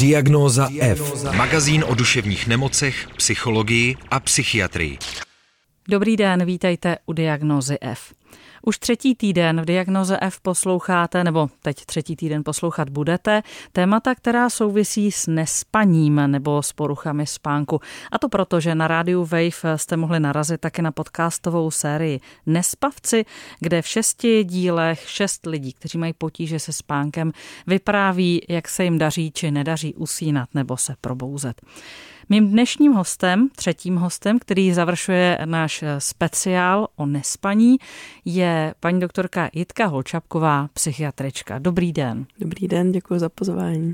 Diagnóza F. Magazín o duševních nemocech, psychologii a psychiatrii. Dobrý den, vítejte u Diagnózy F. Už třetí týden v Diagnoze F posloucháte, nebo teď třetí týden poslouchat budete, témata, která souvisí s nespaním nebo s poruchami spánku. A to proto, že na rádiu Wave jste mohli narazit také na podcastovou sérii Nespavci, kde v šesti dílech šest lidí, kteří mají potíže se spánkem, vypráví, jak se jim daří či nedaří usínat nebo se probouzet. Mým dnešním hostem, třetím hostem, který završuje náš speciál o nespaní, je paní doktorka Jitka Holčapková, psychiatrička. Dobrý den. Dobrý den, děkuji za pozvání.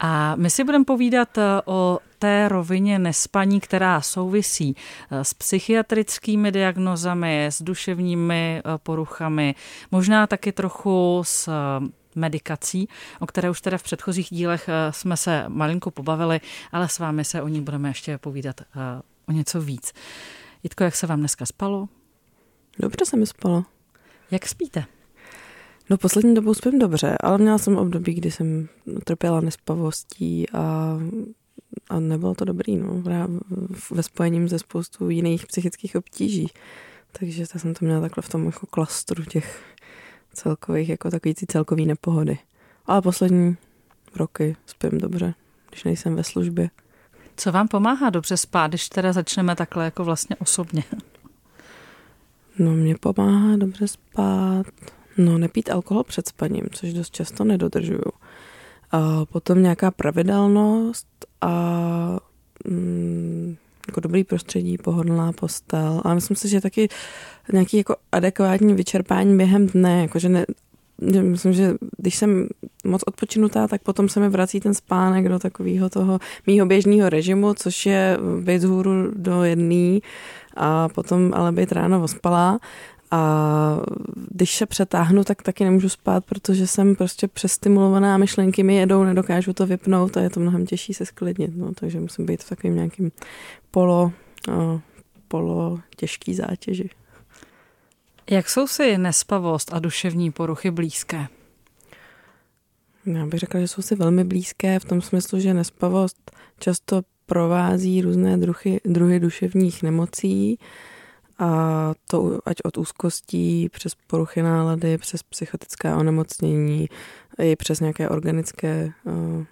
A my si budeme povídat eh, o té rovině nespaní, která souvisí eh, s psychiatrickými diagnozami, s duševními eh, poruchami, možná taky trochu s medikací, o které už teda v předchozích dílech eh, jsme se malinko pobavili, ale s vámi se o ní budeme ještě povídat eh, o něco víc. Jitko, jak se vám dneska spalo? Dobře se mi spalo. Jak spíte? No poslední dobou spím dobře, ale měla jsem období, kdy jsem trpěla nespavostí a, a nebylo to dobrý, no, ve spojením ze spoustu jiných psychických obtíží. Takže to jsem to měla takhle v tom jako klastru těch celkových, jako takový ty celkový nepohody. Ale poslední roky spím dobře, když nejsem ve službě. Co vám pomáhá dobře spát, když teda začneme takhle jako vlastně osobně? No mě pomáhá dobře spát, no nepít alkohol před spaním, což dost často nedodržuju. A potom nějaká pravidelnost a mm, jako dobrý prostředí, pohodlná postel. A myslím si, že taky nějaký jako adekvátní vyčerpání během dne, jakože ne, myslím, že když jsem moc odpočinutá, tak potom se mi vrací ten spánek do takového toho mýho běžného režimu, což je být z hůru do jedný a potom ale být ráno ospalá. A když se přetáhnu, tak taky nemůžu spát, protože jsem prostě přestimulovaná, myšlenky mi jedou, nedokážu to vypnout a je to mnohem těžší se sklidnit. No, takže musím být v takovým nějakým polo, uh, polo těžký zátěži. Jak jsou si nespavost a duševní poruchy blízké? Já bych řekla, že jsou si velmi blízké v tom smyslu, že nespavost často provází různé druhy, druhy duševních nemocí, a to ať od úzkostí, přes poruchy nálady, přes psychotická onemocnění, i přes nějaké organické uh,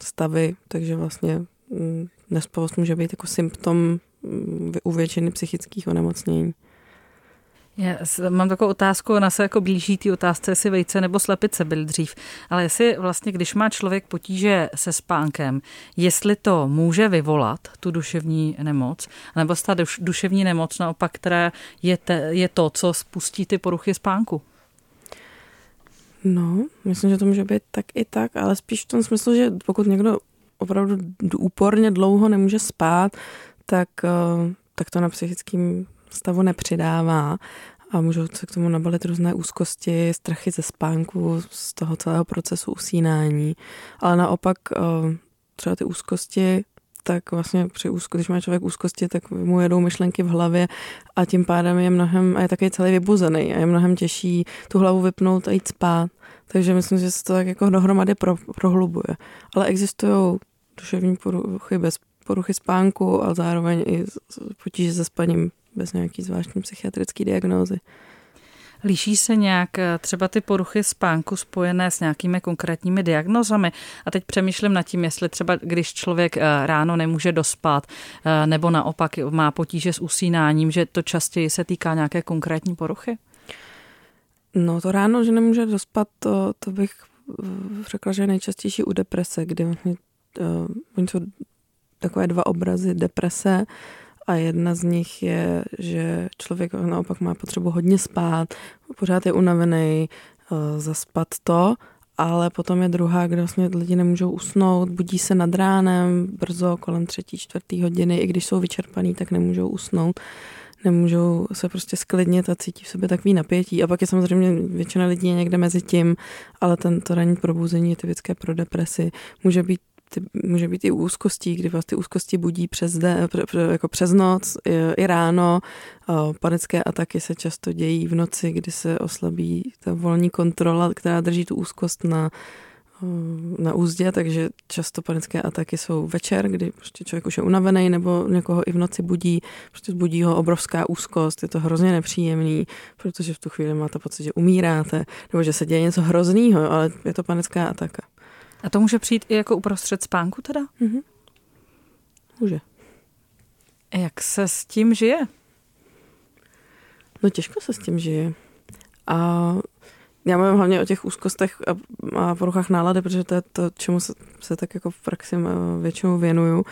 stavy, takže vlastně um, nespavost může být jako symptom um, u většiny psychických onemocnění. Já mám takovou otázku, ona se jako blíží té otázce, jestli vejce nebo slepice byl dřív, ale jestli vlastně, když má člověk potíže se spánkem, jestli to může vyvolat tu duševní nemoc, nebo ta duševní nemoc naopak, která je, te, je to, co spustí ty poruchy spánku. No, myslím, že to může být tak i tak, ale spíš v tom smyslu, že pokud někdo opravdu úporně dlouho nemůže spát, tak, eh, tak to na psychickém stavu nepřidává a můžou se k tomu nabalit různé úzkosti, strachy ze spánku, z toho celého procesu usínání. Ale naopak eh, třeba ty úzkosti, tak vlastně při úzkosti, když má člověk úzkosti, tak mu jedou myšlenky v hlavě a tím pádem je mnohem, a je taky celý vybuzený a je mnohem těžší tu hlavu vypnout a jít spát. Takže myslím, že se to tak jako dohromady pro, prohlubuje. Ale existují duševní poruchy bez poruchy spánku, ale zároveň i potíže se spaním bez nějaký zvláštní psychiatrické diagnózy. Líší se nějak eh, třeba ty poruchy spánku spojené s nějakými konkrétními diagnozami? A teď přemýšlím nad tím, jestli třeba když člověk eh, ráno nemůže dospat, eh, nebo naopak má potíže s usínáním, že to častěji se týká nějaké konkrétní poruchy? No to ráno, že nemůže dospat, to, to bych řekla, že je nejčastější u deprese, kdy vlastně, uh, oni jsou takové dva obrazy deprese a jedna z nich je, že člověk naopak má potřebu hodně spát, pořád je unavený, eh, zaspat to, ale potom je druhá, kde vlastně lidi nemůžou usnout, budí se nad ránem brzo, kolem třetí, čtvrtý hodiny, i když jsou vyčerpaný, tak nemůžou usnout nemůžou se prostě sklidnit a cítí v sobě takový napětí. A pak je samozřejmě většina lidí někde mezi tím, ale tento ranní probuzení je typické pro depresi. Může být ty, může být i úzkostí, kdy vás ty úzkosti budí přes, de, jako přes noc i, i ráno. Panické ataky se často dějí v noci, kdy se oslabí ta volní kontrola, která drží tu úzkost na na úzdě, takže často panické ataky jsou večer, kdy prostě člověk už je unavený nebo někoho i v noci budí, prostě budí ho obrovská úzkost, je to hrozně nepříjemný, protože v tu chvíli máte pocit, že umíráte, nebo že se děje něco hroznýho, ale je to panická ataka. A to může přijít i jako uprostřed spánku teda? Mhm. Může. Jak se s tím žije? No těžko se s tím žije. A já mluvím hlavně o těch úzkostech a, a poruchách nálady, protože to je to, čemu se, se tak jako v praxi většinou věnuju.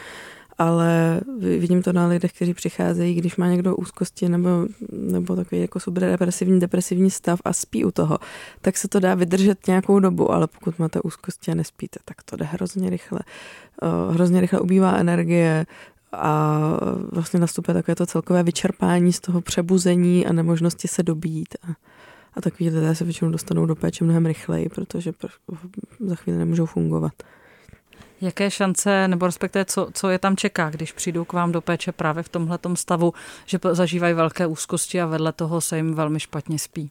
Ale vidím to na lidech, kteří přicházejí, když má někdo úzkosti nebo, nebo takový jako subdepresivní, depresivní stav a spí u toho, tak se to dá vydržet nějakou dobu, ale pokud máte úzkosti a nespíte, tak to jde hrozně rychle. Uh, hrozně rychle ubývá energie, a vlastně nastupuje takové to celkové vyčerpání z toho přebuzení a nemožnosti se dobít. A, a takový lidé se většinou dostanou do péče mnohem rychleji, protože za chvíli nemůžou fungovat. Jaké šance, nebo respektive co, co je tam čeká, když přijdou k vám do péče právě v tomhle stavu, že zažívají velké úzkosti a vedle toho se jim velmi špatně spí?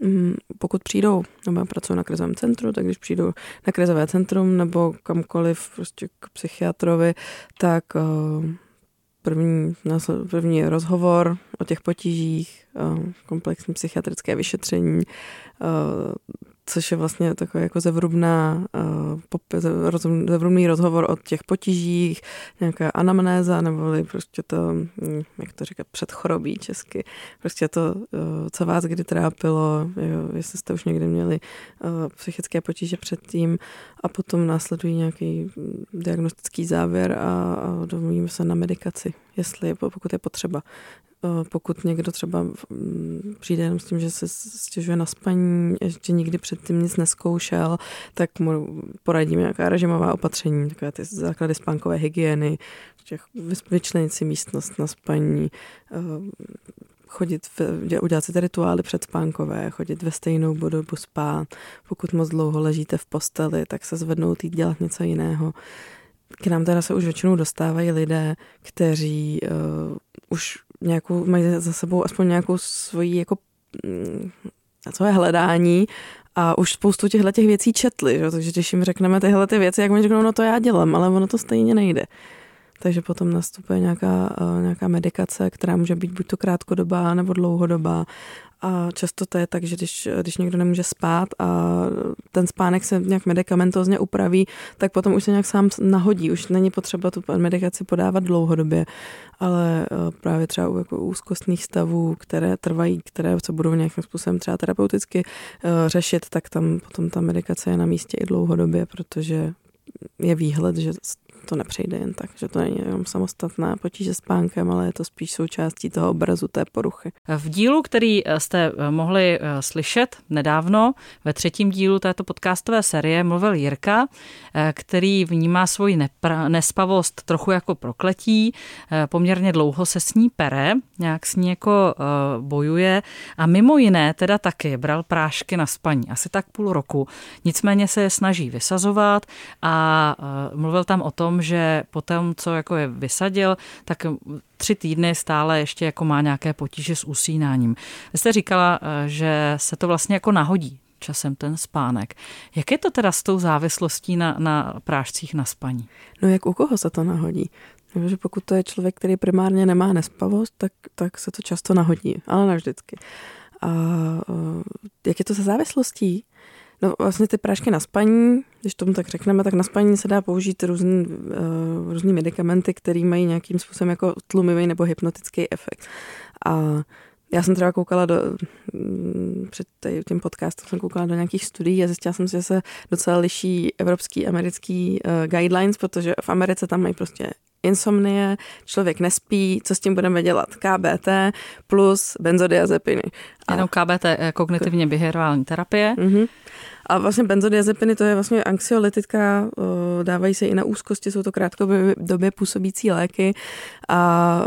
Mm, pokud přijdou, nebo pracují na krizovém centru, tak když přijdou na krizové centrum nebo kamkoliv prostě k psychiatrovi, tak uh, první, první rozhovor o těch potížích, uh, komplexní psychiatrické vyšetření, uh, což je vlastně takový jako zevrubná, uh, zevrubný rozhovor o těch potížích, nějaká anamnéza, nebo prostě to, hm, jak to říkat, předchorobí česky, prostě to, uh, co vás kdy trápilo, jestli jste už někdy měli uh, psychické potíže předtím a potom následují nějaký hm, diagnostický závěr a, a domluvíme se na medikaci, jestli, pokud je potřeba. Eh, pokud někdo třeba mm, přijde jenom s tím, že se stěžuje na spaní, ještě nikdy předtím nic neskoušel, tak mu poradíme nějaká režimová opatření, takové ty základy spánkové hygieny, vyčlenit si místnost na spaní, eh, chodit, udělat si ty rituály předspánkové, chodit ve stejnou dobu spát. Pokud moc dlouho ležíte v posteli, tak se zvednout jít dělat něco jiného. K nám teda se už většinou dostávají lidé, kteří uh, už nějakou, mají za sebou aspoň nějakou svoji jako mm, svoje hledání a už spoustu těchto těch věcí četli, že? takže když jim řekneme tyhle ty věci, jak oni řeknou, no to já dělám, ale ono to stejně nejde. Takže potom nastupuje nějaká, uh, nějaká medikace, která může být buď to krátkodobá nebo dlouhodobá a často to je tak, že když, když někdo nemůže spát a ten spánek se nějak medicamentozně upraví, tak potom už se nějak sám nahodí. Už není potřeba tu medikaci podávat dlouhodobě, ale eh, právě třeba u jako úzkostných stavů, které trvají, které se budou nějakým způsobem třeba terapeuticky uh, řešit, tak tam potom ta medikace je na místě i dlouhodobě, protože je výhled, že to nepřejde jen tak, že to není jenom samostatná potíže s pánkem, ale je to spíš součástí toho obrazu té poruchy. V dílu, který eh, jste eh, mohli eh, slyšet nedávno, ve třetím dílu této podcastové série mluvil Jirka, který vnímá svoji nepra- nespavost trochu jako prokletí, poměrně dlouho se s ní pere, nějak s ní jako bojuje a mimo jiné teda taky bral prášky na spaní, asi tak půl roku. Nicméně se je snaží vysazovat a mluvil tam o tom, tom, že po tom, co jako je vysadil, tak tři týdny stále ještě jako má nějaké potíže s usínáním. Vy jste říkala, eh, že se to vlastně jako nahodí časem ten spánek. Jak je to teda s tou závislostí na, na prášcích na spaní? No jak u koho se to nahodí? že pokud to je člověk, který primárně nemá nespavost, tak, tak se to často nahodí, ale ne vždycky. A eh, jak je to se závislostí? No vlastně ty prášky na spaní, když tomu tak řekneme, tak na spaní se dá použít různý, uh, různý medicamenty, které mají nějakým způsobem jako tlumivý nebo hypnotický efekt. A já jsem třeba koukala do, mm, před tím podcastem jsem koukala do nějakých studií a zjistila jsem si, že se docela liší evropský, americký uh, guidelines, protože v Americe tam mají prostě insomnie, člověk nespí, co s tím budeme dělat? KBT plus benzodiazepiny. Jenom KBT, eh, kognitivně behaviorální terapie. Uh-huh. A vlastně benzodiazepiny to je vlastně anxiolytika, dávají se i na úzkosti, jsou to krátkodobě působící léky a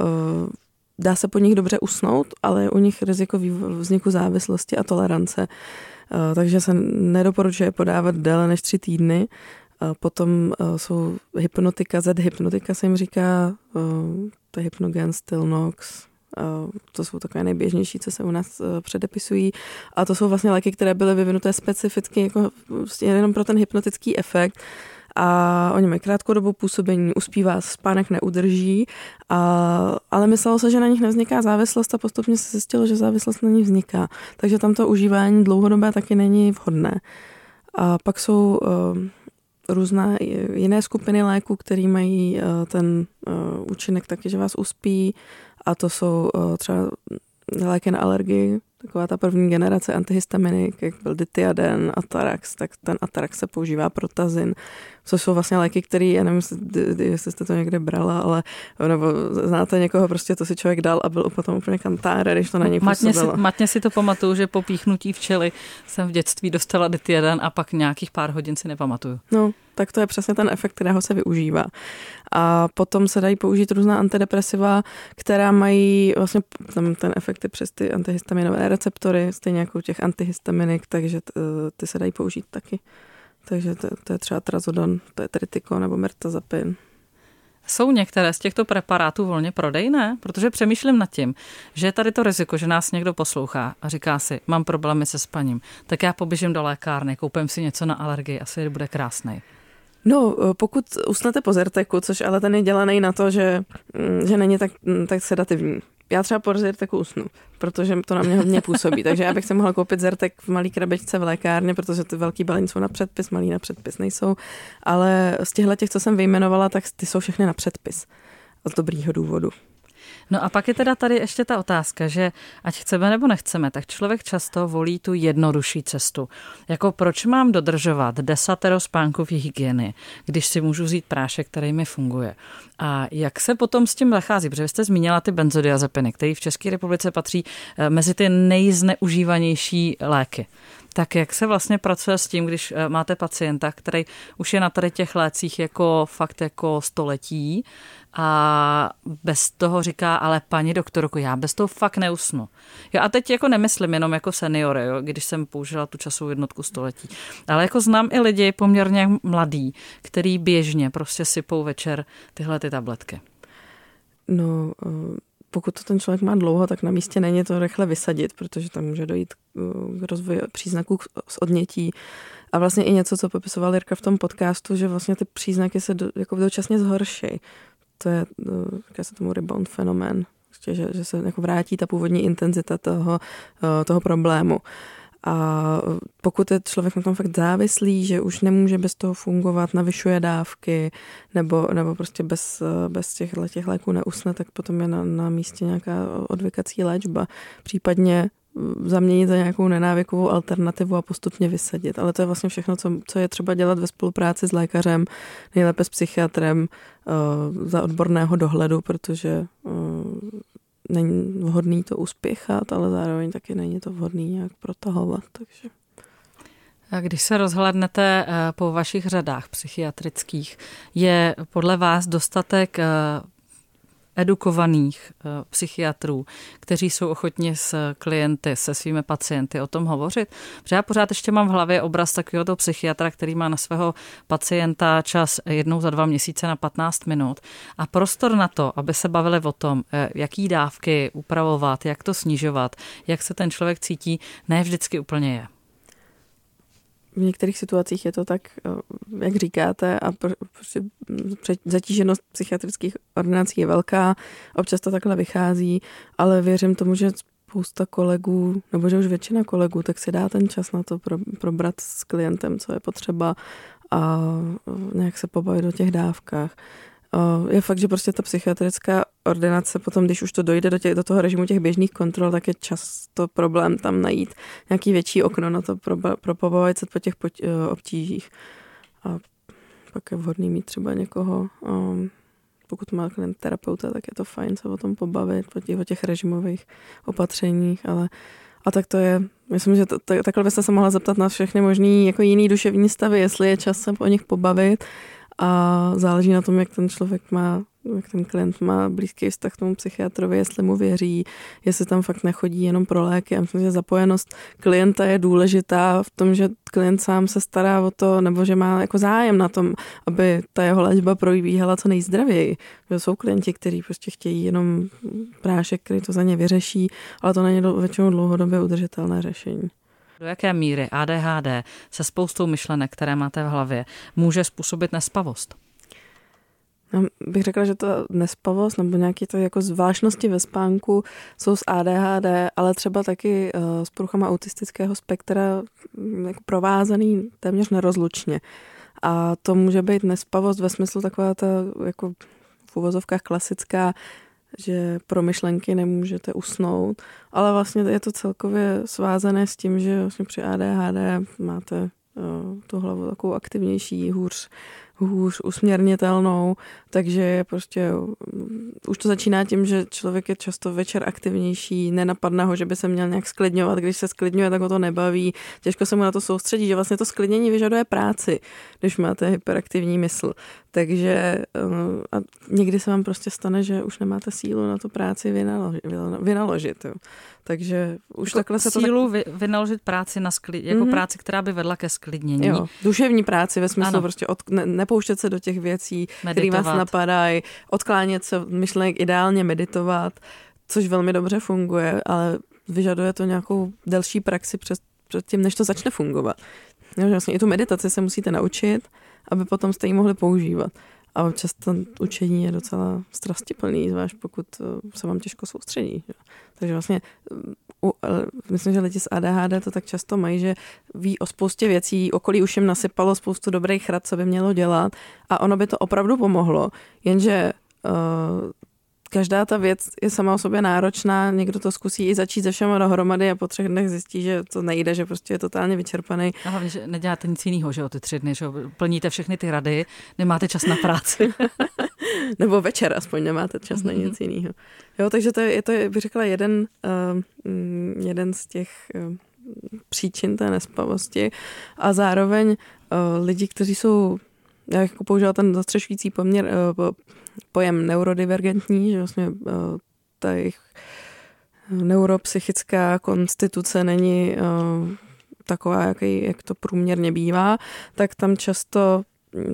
dá se po nich dobře usnout, ale je u nich riziko vzniku závislosti a tolerance. Takže se nedoporučuje podávat déle než tři týdny. Potom jsou hypnotika, Z hypnotika se jim říká, to je hypnogen, Stilnox, To jsou takové nejběžnější, co se u nás předepisují. A to jsou vlastně léky, které byly vyvinuté specificky jako vlastně jenom pro ten hypnotický efekt a oni mají krátkodobou působení, uspívá, spánek neudrží, a, ale myslelo se, že na nich nevzniká závislost a postupně se zjistilo, že závislost na nich vzniká. Takže tam to užívání dlouhodobé taky není vhodné. A pak jsou různé jiné skupiny léků, které mají uh, ten uh, účinek taky, že vás uspí. A to jsou uh, třeba léky na alergii, taková ta první generace antihistaminik, jak byl Dithiaden, Atarax, tak ten Atarax se používá pro tazin, což jsou vlastně léky, které, já nevím, jestli jste to někde brala, ale nebo znáte někoho, prostě to si člověk dal a byl potom úplně kantáre, když to na něj matně si, matně si to pamatuju, že po píchnutí včely jsem v dětství dostala Dithiaden a pak nějakých pár hodin si nepamatuju. No, tak to je přesně ten efekt, kterého se využívá. A potom se dají použít různá antidepresiva, která mají vlastně tam ten efekt je přes ty antihistaminové receptory, stejně jako u těch antihistaminik, takže ty se dají použít taky. Takže to, to je třeba trazodon, to je tritiko nebo mirtazapin. Jsou některé z těchto preparátů volně prodejné? Protože přemýšlím nad tím, že je tady to riziko, že nás někdo poslouchá a říká si, mám problémy se spaním, tak já poběžím do lékárny, koupím si něco na alergii, asi bude krásný. No, pokud usnete po Zerteku, což ale ten je dělaný na to, že, mm, že není tak, mm, tak sedativní. Já třeba po Zerteku usnu, protože to na mě hodně působí. Takže já bych si mohla koupit Zertek v malý krabičce v lékárně, protože ty velký balení jsou na předpis, malý na předpis nejsou. Ale z těchto těch, co jsem vyjmenovala, tak ty jsou všechny na předpis. Z dobrýho důvodu. No a pak je teda tady ještě ta otázka, že ať chceme nebo nechceme, tak člověk často volí tu jednodušší cestu. Jako proč mám dodržovat desatero spánkových hygieny, když si můžu vzít prášek, který mi funguje. A jak se potom s tím zachází? Protože jste zmínila ty benzodiazepiny, které v České republice patří eh, mezi ty nejzneužívanější léky tak jak se vlastně pracuje s tím, když eh, máte pacienta, který už je na tady těch lécích jako fakt jako století a bez toho říká, ale paní doktorku, já bez toho fakt neusnu. Jo, a teď jako nemyslím jenom jako seniory, jo, když jsem použila tu časovou jednotku století, ale jako znám i lidi poměrně mladý, který běžně prostě sypou večer tyhle ty tabletky. No, pokud to ten člověk má dlouho, tak na místě není to rychle vysadit, protože tam může dojít k rozvoji příznaků z odnětí. A vlastně i něco, co popisoval Jirka v tom podcastu, že vlastně ty příznaky se do, jako dočasně zhorší. To je, říká se tomu rebound fenomén, že, že se jako vrátí ta původní intenzita toho, eh, toho problému. A pokud je člověk na tom fakt závislý, že už nemůže bez toho fungovat, navyšuje dávky, nebo, nebo prostě bez, bez těch, těch léků neusne, tak potom je na, na místě nějaká odvykací léčba. Případně zaměnit za nějakou nenávykovou alternativu a postupně vysadit. Ale to je vlastně všechno, co, co je třeba dělat ve spolupráci s lékařem, nejlépe s psychiatrem uh, za odborného dohledu, protože uh, není vhodný to uspěchat, ale zároveň taky není to vhodný nějak protahovat, takže... A když se rozhlednete eh, po vašich řadách psychiatrických, je podle vás dostatek eh, edukovaných eh, psychiatrů, kteří jsou ochotni s klienty, se svými pacienty o tom hovořit. Protože já pořád ještě mám v hlavě obraz takového psychiatra, který má na svého pacienta čas jednou za dva měsíce na 15 minut a prostor na to, aby se bavili o tom, eh, jaký dávky upravovat, jak to snižovat, jak se ten člověk cítí, ne vždycky úplně je v některých situacích je to tak, eh, jak říkáte, a prostě zatíženost psychiatrických ordinací je velká, občas to takhle vychází, ale věřím tomu, že spousta kolegů, nebo že už většina kolegů, tak si dá ten čas na to pro, probrat s klientem, co je potřeba a nějak se pobavit o těch dávkách. Je fakt, že prostě ta psychiatrická ordinace potom, když už to dojde do, těch, do toho režimu těch běžných kontrol, tak je často problém tam najít nějaký větší okno na to pro, pro pobavit se po těch e, obtížích. A pak je vhodný mít třeba někoho, um, pokud má klient terapeuta, tak je to fajn se o tom pobavit, po těch, o těch režimových opatřeních, ale a tak to je, myslím, že to, to, takhle byste se mohla zeptat na všechny možný jako jiný duševní stavy, jestli je čas se o nich pobavit, a záleží na tom, jak ten člověk má jak ten klient má blízký vztah k tomu psychiatrovi, jestli mu věří, jestli tam fakt nechodí jenom pro léky. A myslím, že zapojenost klienta je důležitá v tom, že klient sám se stará o to, nebo že má jako zájem na tom, aby ta jeho léčba probíhala co nejzdravěji. Že jsou klienti, kteří prostě chtějí jenom prášek, který to za ně vyřeší, ale to není většinou dlouhodobě udržitelné řešení. Do jaké míry ADHD se spoustou myšlenek, které máte v hlavě, může způsobit nespavost? Já bych řekla, že to nespavost nebo nějaké to jako zvláštnosti ve spánku jsou s ADHD, ale třeba taky eh, s poruchama autistického spektra mm, jako provázaný téměř nerozlučně. A to může být nespavost ve smyslu taková ta jako v uvozovkách klasická že pro myšlenky nemůžete usnout, ale vlastně je to celkově svázané s tím, že vlastně při ADHD máte uh, tu hlavu takovou aktivnější, hůř hůř usměrnitelnou, takže prostě, mm, už to začíná tím, že člověk je často večer aktivnější, nenapadne ho, že by se měl nějak sklidňovat, když se sklidňuje, tak ho to nebaví, těžko se mu na to soustředí, že vlastně to sklidnění vyžaduje práci, když máte hyperaktivní mysl. Takže eh, a někdy se vám prostě stane, že už nemáte sílu na tu práci vynaložit. vynaložit jo. Takže už jako takhle se to... Sílu tak... vynaložit práci na sklid, jako mm-hmm. práci, která by vedla ke sklidnění. Jo, duševní práci ve smyslu ano. prostě od, ne, nepouštět se do těch věcí, které vás napadají, odklánět se myšlenek, ideálně meditovat, což velmi dobře funguje, ale vyžaduje to nějakou delší praxi před, před tím, než to začne fungovat. Jo, vlastně i tu meditaci se musíte naučit, aby potom jste ji mohli používat. A často učení je docela strastiplný, zvlášť pokud eh, se vám těžko soustředí. Takže vlastně u, myslím, že lidi s ADHD to tak často mají, že ví o spoustě věcí, okolí už jim nasypalo spoustu dobrých rad, co by mělo dělat a ono by to opravdu pomohlo, jenže uh, každá ta věc je sama o sobě náročná, někdo to zkusí i začít se všema dohromady a po třech dnech zjistí, že to nejde, že prostě je totálně vyčerpaný. A hlavně, že neděláte nic jiného, že o ty tři dny, že plníte všechny ty rady, nemáte čas na práci. Nebo večer aspoň nemáte čas na nic jiného. Jo, takže to je, je to, bych řekla, jeden, uh, jeden z těch uh, příčin té nespavosti a zároveň uh, lidi, kteří jsou já jako použila ten zastřešující poměr, pojem neurodivergentní, že vlastně ta jejich neuropsychická konstituce není taková, jaký, jak to průměrně bývá, tak tam často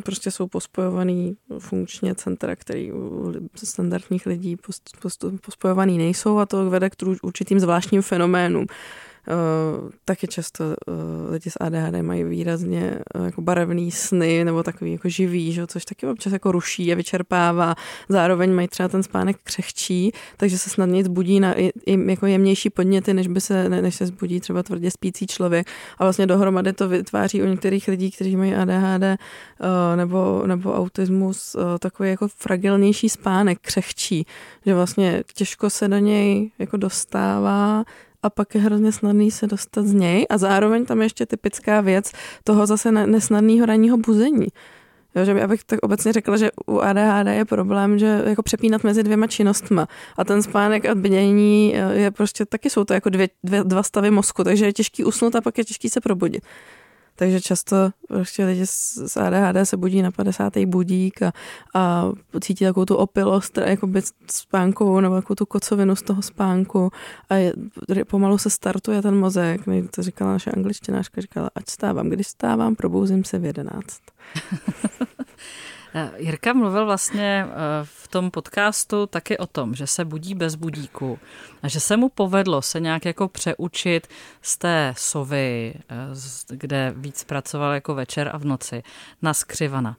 prostě jsou pospojovaný funkčně centra, který u standardních lidí pospojovaný nejsou a to vede k určitým zvláštním fenoménům. Uh, taky často uh, lidi s ADHD mají výrazně uh, jako barevný sny nebo takový jako živý, že? což taky občas jako ruší a vyčerpává. Zároveň mají třeba ten spánek křehčí, takže se snadněji zbudí na i, i jako jemnější podněty, než, by se, ne, než se zbudí třeba tvrdě spící člověk. A vlastně dohromady to vytváří u některých lidí, kteří mají ADHD uh, nebo, nebo autismus, uh, takový jako fragilnější spánek, křehčí, že vlastně těžko se do něj jako dostává a pak je hrozně snadný se dostat z něj a zároveň tam je ještě typická věc toho zase nesnadného ranního buzení. Jo, že abych tak obecně řekla, že u ADHD je problém, že jako přepínat mezi dvěma činnostma. A ten spánek a bdění je prostě, taky jsou to jako dvě, dvě, dva stavy mozku, takže je těžký usnout a pak je těžký se probudit. Takže často prostě lidi s ADHD se budí na 50. budík a, a cítí takovou tu opilost, jakoby spánkovou nebo jako tu kocovinu z toho spánku a je, pomalu se startuje ten mozek. Mě to říkala naše angličtinářka, říkala, ať stávám, když stávám, probouzím se v 11. Jirka mluvil vlastně eh, v tom podcastu taky o tom, že se budí bez budíku a že se mu povedlo se nějak jako přeučit z té sovy, eh, kde víc pracoval jako večer a v noci, na skřivana.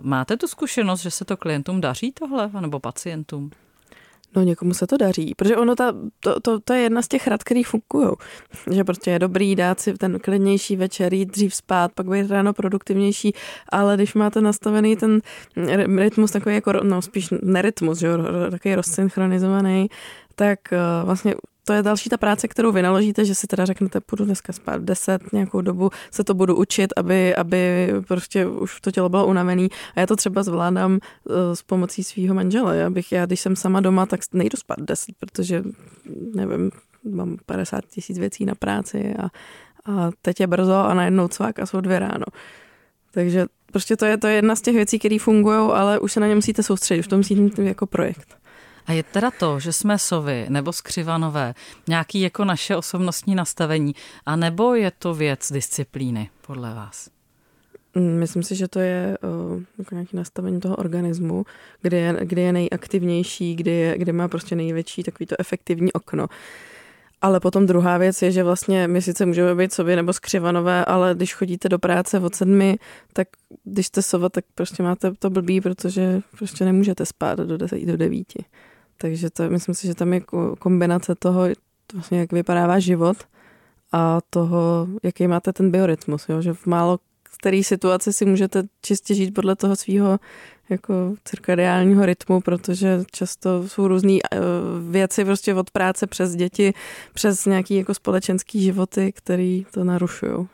Máte tu zkušenost, že se to klientům daří tohle, nebo pacientům? No někomu se to daří, protože ono ta, to, to, to je jedna z těch rad, který fungují. Že prostě je dobrý dát si ten klidnější večer, jít dřív spát, pak být ráno produktivnější, ale když máte nastavený ten rytmus takový jako, no spíš nerytmus, že jo, takový rozsynchronizovaný, tak uh, vlastně to je další ta práce, kterou vy naložíte, že si teda řeknete, půjdu dneska spát v 10, nějakou dobu se to budu učit, aby, aby prostě už to tělo bylo unavený. A já to třeba zvládám uh, s pomocí svého manžela. Já bych, já když jsem sama doma, tak nejdu spát v 10, protože nevím, mám 50 tisíc věcí na práci a, a teď je brzo a najednou cvak a jsou dvě ráno. Takže prostě to je, to je jedna z těch věcí, které fungují, ale už se na ně musíte soustředit, už to musíte mít jako projekt. A je teda to, že jsme sovy nebo skřivanové, nějaký jako naše osobnostní nastavení, a nebo je to věc disciplíny, podle vás? Mm, myslím si, že to je uh, jako nějaké nastavení toho organismu, kde je, kde je nejaktivnější, kde, je, kde má prostě největší takový to efektivní okno. Ale potom druhá věc je, že vlastně my sice můžeme být sobě nebo skřivanové, ale když chodíte do práce od sedmi, tak když jste sova, tak prostě máte to blbý, protože prostě nemůžete spát do, do devíti. Takže to, myslím si, že tam je kombinace toho, vlastně jak vypadá váš život a toho, jaký máte ten biorytmus, jo? že v málo které situaci si můžete čistě žít podle toho svého jako cirkadiálního rytmu, protože často jsou různé eh, věci prostě od práce přes děti, přes nějaký jako společenský životy, které to narušují.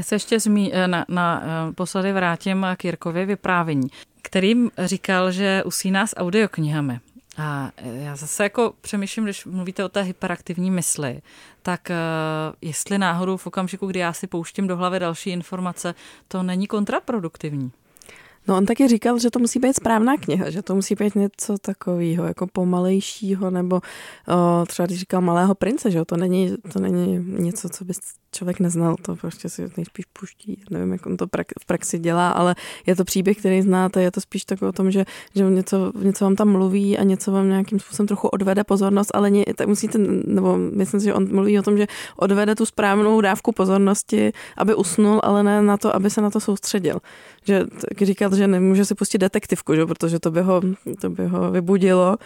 Já se ještě zmí, eh, na, na eh, posledy vrátím k Jirkově vyprávění, kterým říkal, že usíná s audioknihami. A já zase jako přemýšlím, když mluvíte o té hyperaktivní mysli, tak jestli náhodou v okamžiku, kdy já si pouštím do hlavy další informace, to není kontraproduktivní. No on taky říkal, že to musí být správná kniha, že to musí být něco takového, jako pomalejšího, nebo o, třeba když říkal Malého prince, že to není, to není něco, co by člověk neznal, to prostě si nejspíš puští, nevím, jak on to v praxi dělá, ale je to příběh, který znáte, je to spíš tak o tom, že, že něco, něco vám tam mluví a něco vám nějakým způsobem trochu odvede pozornost, ale ne, tak musíte, nebo myslím si, že on mluví o tom, že odvede tu správnou dávku pozornosti, aby usnul, ale ne na to, aby se na to soustředil. Že říkal, že nemůže si pustit detektivku, že? protože to by, ho, to by ho vybudilo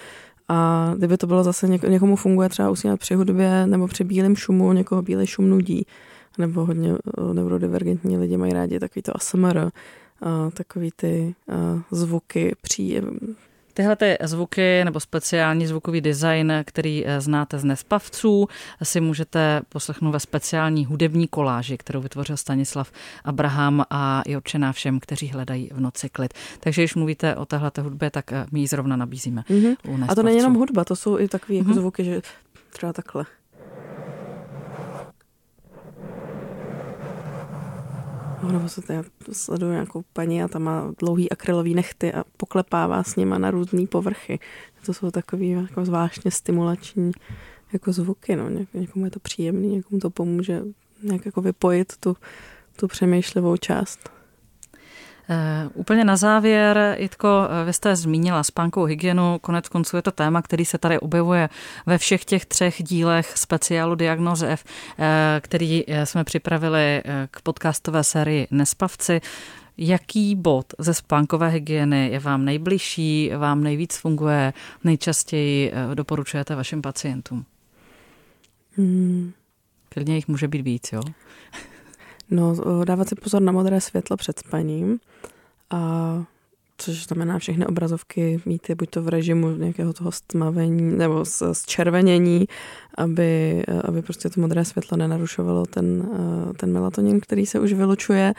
a kdyby to bylo zase něk- někomu funguje třeba usínat při hudbě nebo při bílém šumu, někoho bílý šum nudí, nebo hodně eh, neurodivergentní lidi mají rádi takový to ASMR, a takový ty a zvuky při Tyhle ty zvuky nebo speciální zvukový design, který eh, znáte z Nespavců, si můžete poslechnout ve speciální hudební koláži, kterou vytvořil Stanislav Abraham a je určená všem, kteří hledají v noci klid. Takže když mluvíte o téhle hudbě, tak eh, my ji zrovna nabízíme. Mm-hmm. A to není jenom hudba, to jsou i takové mm-hmm. zvuky, že třeba takhle. Nebo se já sleduju nějakou paní a ta má dlouhý akrylový nechty a poklepává s nima na různé povrchy. To jsou takový jako zvláštně stimulační jako zvuky. No. Někomu je to příjemný, někomu to pomůže nějak jako vypojit tu, tu přemýšlivou část. Uh, úplně na závěr, Jitko, vy jste zmínila spánkovou hygienu, konec konců je to téma, který se tady objevuje ve všech těch třech dílech speciálu Diagnoze F, uh, který eh, jsme připravili k podcastové sérii Nespavci. Jaký bod ze spánkové hygieny je vám nejbližší, vám nejvíc funguje, nejčastěji doporučujete vašim pacientům? Hmm. Klidně jich může být víc, jo? No, dávat si pozor na modré světlo před spaním, a což znamená všechny obrazovky mít je buď to v režimu nějakého toho stmavení nebo zčervenění, aby, aby prostě to modré světlo nenarušovalo ten, ten melatonin, který se už vylučuje.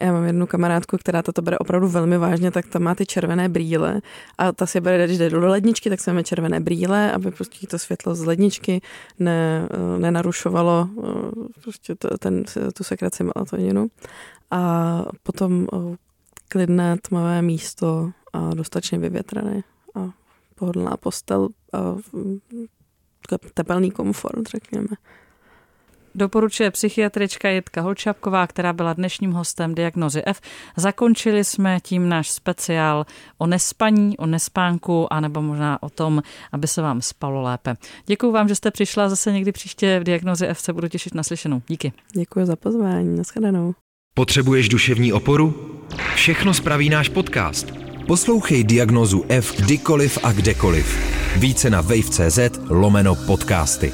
Já mám jednu kamarádku, která to bere opravdu velmi vážně, tak ta má ty červené brýle a ta si bere, když jde do ledničky, tak se má červené brýle, aby prostě to světlo z ledničky ne, nenarušovalo prostě to, ten, tu sekraci melatoninu. A potom klidné tmavé místo a dostatečně vyvětrané a pohodlná postel a tepelný komfort, řekněme. Doporučuje psychiatrička Jitka Holčapková, která byla dnešním hostem Diagnozy F. Zakončili jsme tím náš speciál o nespaní, o nespánku, anebo možná o tom, aby se vám spalo lépe. Děkuji vám, že jste přišla zase někdy příště v Diagnozy F. Se budu těšit na slyšenou. Díky. Děkuji za pozvání. Naschledanou. Potřebuješ duševní oporu? Všechno spraví náš podcast. Poslouchej Diagnozu F kdykoliv a kdekoliv. Více na wave.cz lomeno podcasty.